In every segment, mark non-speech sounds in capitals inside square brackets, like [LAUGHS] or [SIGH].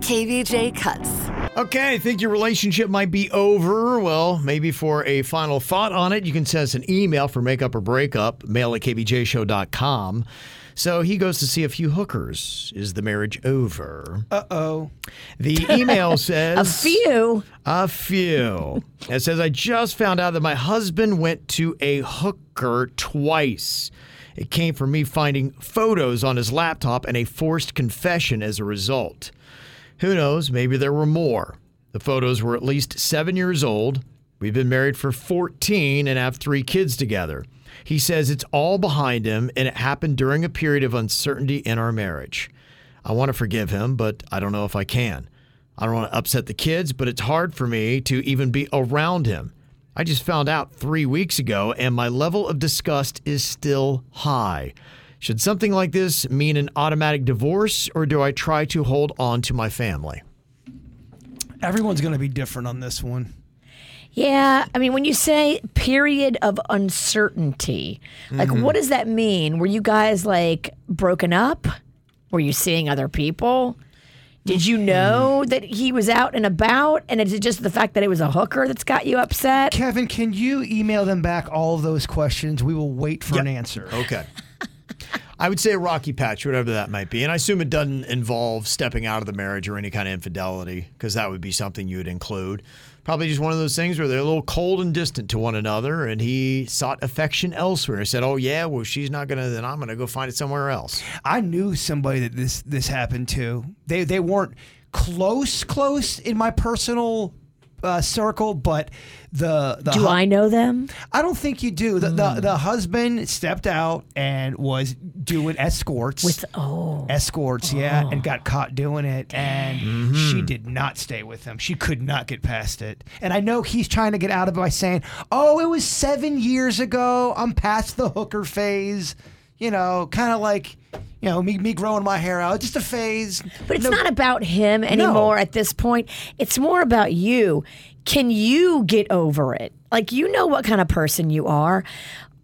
KVJ Cuts. Okay, I think your relationship might be over. Well, maybe for a final thought on it, you can send us an email for makeup or breakup, mail at kvjshow.com. So he goes to see a few hookers. Is the marriage over? Uh oh. The email [LAUGHS] says A few. A few. [LAUGHS] It says, I just found out that my husband went to a hooker twice. It came from me finding photos on his laptop and a forced confession as a result. Who knows? Maybe there were more. The photos were at least seven years old. We've been married for 14 and have three kids together. He says it's all behind him and it happened during a period of uncertainty in our marriage. I want to forgive him, but I don't know if I can. I don't want to upset the kids, but it's hard for me to even be around him. I just found out three weeks ago, and my level of disgust is still high. Should something like this mean an automatic divorce, or do I try to hold on to my family? Everyone's going to be different on this one. Yeah, I mean, when you say period of uncertainty, like Mm-hmm. what does that mean? Were you guys like broken up? Were you seeing other people? Did you know Mm-hmm. that he was out and about? And is it just the fact that it was a hooker that's got you upset? Kevin, can you email them back all of those questions? We will wait for an answer. Okay. I would say a rocky patch, whatever that might be. And I assume it doesn't involve stepping out of the marriage or any kind of infidelity, because that would be something you would include. Probably just one of those things where they're a little cold and distant to one another, and he sought affection elsewhere. He said, Oh, yeah, well, she's not to, then I'm to go find it somewhere else. I knew somebody that this this happened to. They they weren't close close in my personal uh, circle, but the the Do hu- I know them? I don't think you do. The, the the husband stepped out and was doing escorts. With oh, escorts, yeah, and got caught doing it, and she did not stay with him. She could not get past it. And I know he's trying to get out of it by saying, "Oh, it was seven years ago. I'm past the hooker phase." You know, kind of like, you know, me me growing my hair out, just a phase. but it's No- not about him anymore at this point. It's more about you. Can you get over it? Like you know what kind of person you are.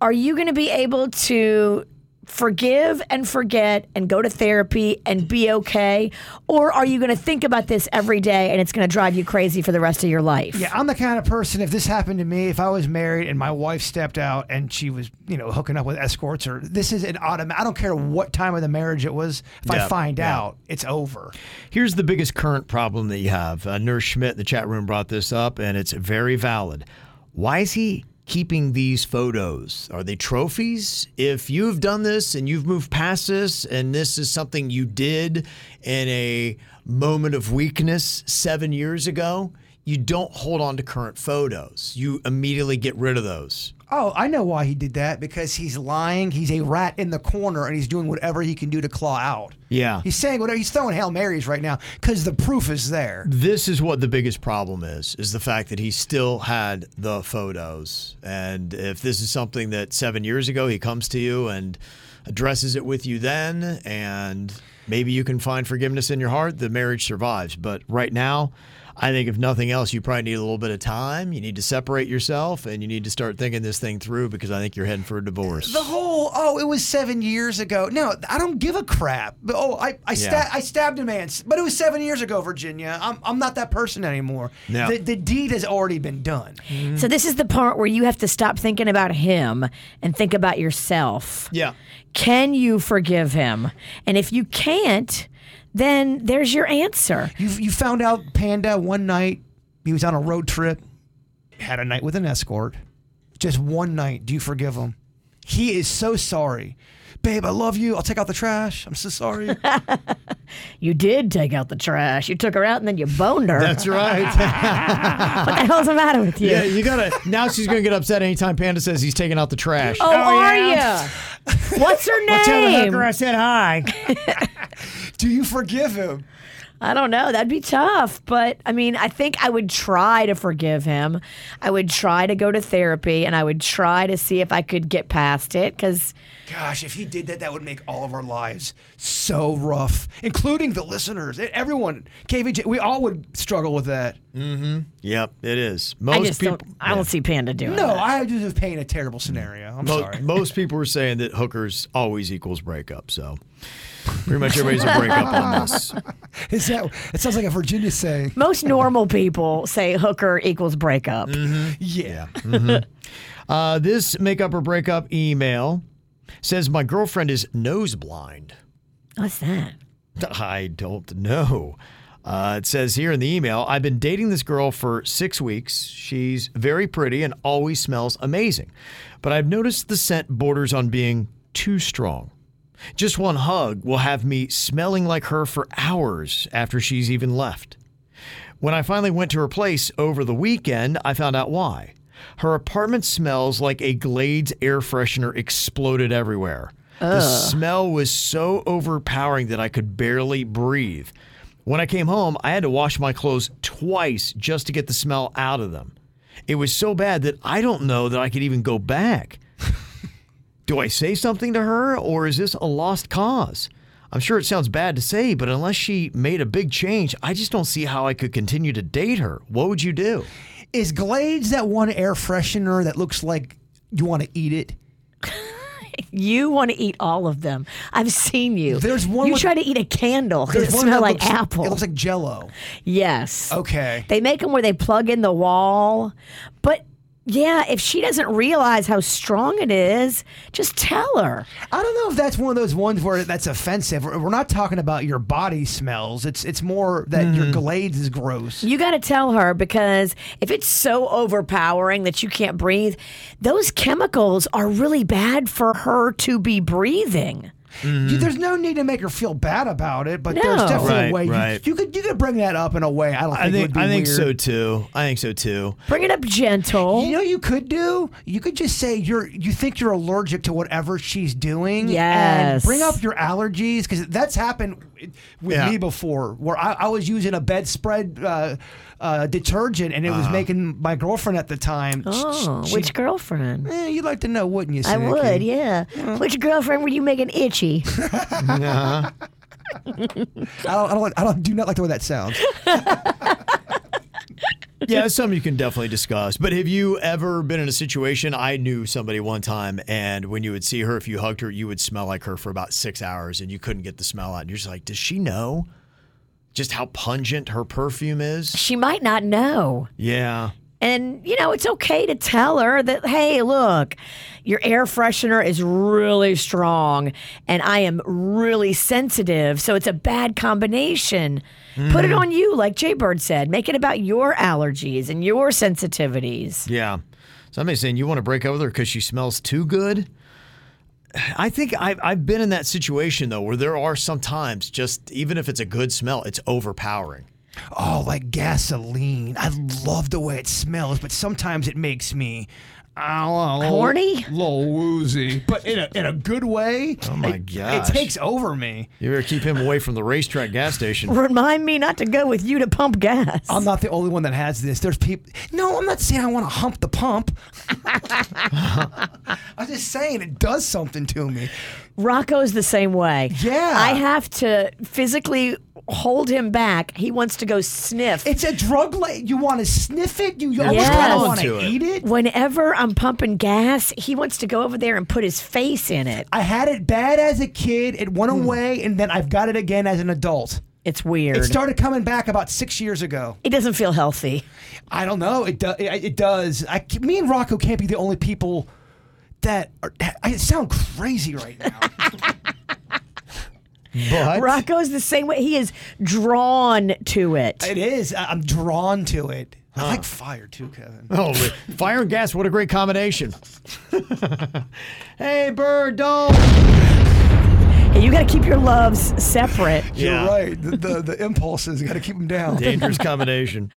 Are you going to be able to forgive and forget and go to therapy and be okay? Or are you going to think about this every day and it's going to drive you crazy for the rest of your life? Yeah, I'm the kind of person. If this happened to me, if I was married and my wife stepped out and she was, you know, hooking up with escorts, or this is an automatic. I don't care what time of the marriage it was. If Yeah, I find yeah. out, it's over. Here's the biggest current problem that you have. Uh, Nurse Schmidt in the chat room brought this up, and it's very valid. Why is he keeping these photos? Are they trophies? If you've done this and you've moved past this, and this is something you did in a moment of weakness seven years ago, you don't hold on to current photos. You immediately get rid of those. Oh, I know why he did that because he's lying. He's a rat in the corner and he's doing whatever he can do to claw out. Yeah. He's saying whatever. He's throwing Hail Marys right now because the proof is there. This is what the biggest problem is, is the fact that he still had the photos. And if this is something that seven years ago he comes to you and addresses it with you then, and maybe you can find forgiveness in your heart, the marriage survives. But right now, I think if nothing else, you probably need a little bit of time. You need to separate yourself and you need to start thinking this thing through because I think you're heading for a divorce. The whole oh, it was seven years ago. No, I don't give a crap. But, oh, I I, sta- Yeah. I stabbed a man, but it was seven years ago, Virginia. I'm I'm not that person anymore. No. The, the deed has already been done. Mm-hmm. So this is the part where you have to stop thinking about him and think about yourself. yeah. Can you forgive him? And if you can't, then there's your answer. You you found out Panda one night he was on a road trip, had a night with an escort, just one night. Do you forgive him? He is so sorry, babe. I love you. I'll take out the trash. I'm so sorry. [LAUGHS] You did take out the trash. You took her out and then you boned her. That's right. [LAUGHS] what the hell's the matter with you? yeah, you gotta. Now she's gonna get upset anytime Panda says he's taking out the trash. Oh, oh are you? What's her name? Tell the hooker I said hi. [LAUGHS] Do you forgive him? I don't know. That'd be tough. But I mean, I think I would try to forgive him. I would try to go to therapy and I would try to see if I could get past it because Gosh, if he did that, that would make all of our lives so rough, including the listeners. Everyone, KVJ, we all would struggle with that. Mm-hmm. Yep, it is. Most I just people. don't, I don't see Panda doing No, that. I just was painting a terrible scenario. I'm Mo- sorry. most people were saying that hookers always equals breakup. So pretty much everybody's a breakup on this. [LAUGHS] Is that? It sounds like a Virginia saying. Most normal people say hooker equals breakup. Yeah. Uh, this makeup or breakup email says my girlfriend is nose blind. What's that? I don't know. Uh, it says here in the email I've been dating this girl for six weeks. She's very pretty and always smells amazing. But I've noticed the scent borders on being too strong. Just one hug will have me smelling like her for hours after she's even left. When I finally went to her place over the weekend, I found out why. Her apartment smells like a Glades air freshener exploded everywhere. The smell was so overpowering that I could barely breathe. When I came home, I had to wash my clothes twice just to get the smell out of them. It was so bad that I don't know that I could even go back. Do I say something to her or is this a lost cause? I'm sure it sounds bad to say, but unless she made a big change, I just don't see how I could continue to date her. What would you do? Is Glades that one air freshener that looks like you want to eat it? [LAUGHS] You want to eat all of them. I've seen you. There's one You with- try to eat a candle it smells like looks- apple. It looks like Jello. yes. Okay. They make them where they plug in the wall. But yeah, if she doesn't realize how strong it is, just tell her. I don't know if that's one of those ones where that's offensive. We're we're not talking about your body smells. It's it's more that your mm. Glades is gross. You got to tell her because if it's so overpowering that you can't breathe, those chemicals are really bad for her to be breathing. You- there's no need to make her feel bad about it, but there's definitely Right, a way right. you, you could you could bring that up in a way. I don't think, I it think would be I think weird. so too. I think so too. Bring it up gentle. You know, you could do. You could just say you're. You think you're allergic to whatever she's doing. Yes. And bring up your allergies because that's happened with Yeah. me before, where I, I was using a bedspread uh, uh, detergent and it was making my girlfriend at the time. oh, she- which girlfriend? Eh, you'd like to know, wouldn't you? I Snooki? would, yeah. Which girlfriend were you making itchy? [LAUGHS] [LAUGHS] I don't. I don't. like- I don't. Do not like the way that sounds. [LAUGHS] Yeah, it's something you can definitely discuss. But have you ever been in a situation? I knew somebody one time, and when you would see her, if you hugged her, you would smell like her for about six hours, and you couldn't get the smell out. And you're just like, does she know just how pungent her perfume is? she might not know. Yeah. And, you know, it's okay to tell her that, hey, look, your air freshener is really strong and I am really sensitive. So it's a bad combination. Put it mm. on you, like Jay Bird said. Make it about your allergies and your sensitivities. Yeah. Somebody's saying you want to break up with her because she smells too good. I think I've, I've been in that situation though, where there are sometimes just even if it's a good smell, it's overpowering. Oh, like gasoline. I love the way it smells, but sometimes it makes me. I don't a little- Horny? little woozy, but in a in a good way. Oh my It- gosh. It takes over me. You better keep him away from the racetrack gas station. Remind me not to go with you to pump gas. I'm not the only one that has this. There's people. No, I'm not saying I want to hump the pump. [LAUGHS] I'm just saying it does something to me. Rocco's the same way. Yeah. I have to physically hold him back. He wants to go sniff. It's a drug. Like you want to sniff it. You, you almost Yes. kind of want to eat it. Whenever I'm pumping gas, he wants to go over there and put his face in it. I had it bad as a kid. It went Hmm. away, and then I've got it again as an adult. It's weird. It started coming back about six years ago. it doesn't feel healthy. I don't know. It does. It, it does. I, me and Rocco can't be the only people that. Are, I sound crazy right now. [LAUGHS] But Rocco's the same way. He is drawn to it. it is. I- I'm drawn to it. I like fire too, Kevin. oh, [LAUGHS] fire and gas, what a great combination. [LAUGHS] hey, bird, don't. Hey, you got to keep your loves separate. Yeah. You're right. The, the, the impulses got to keep them down. Dangerous combination.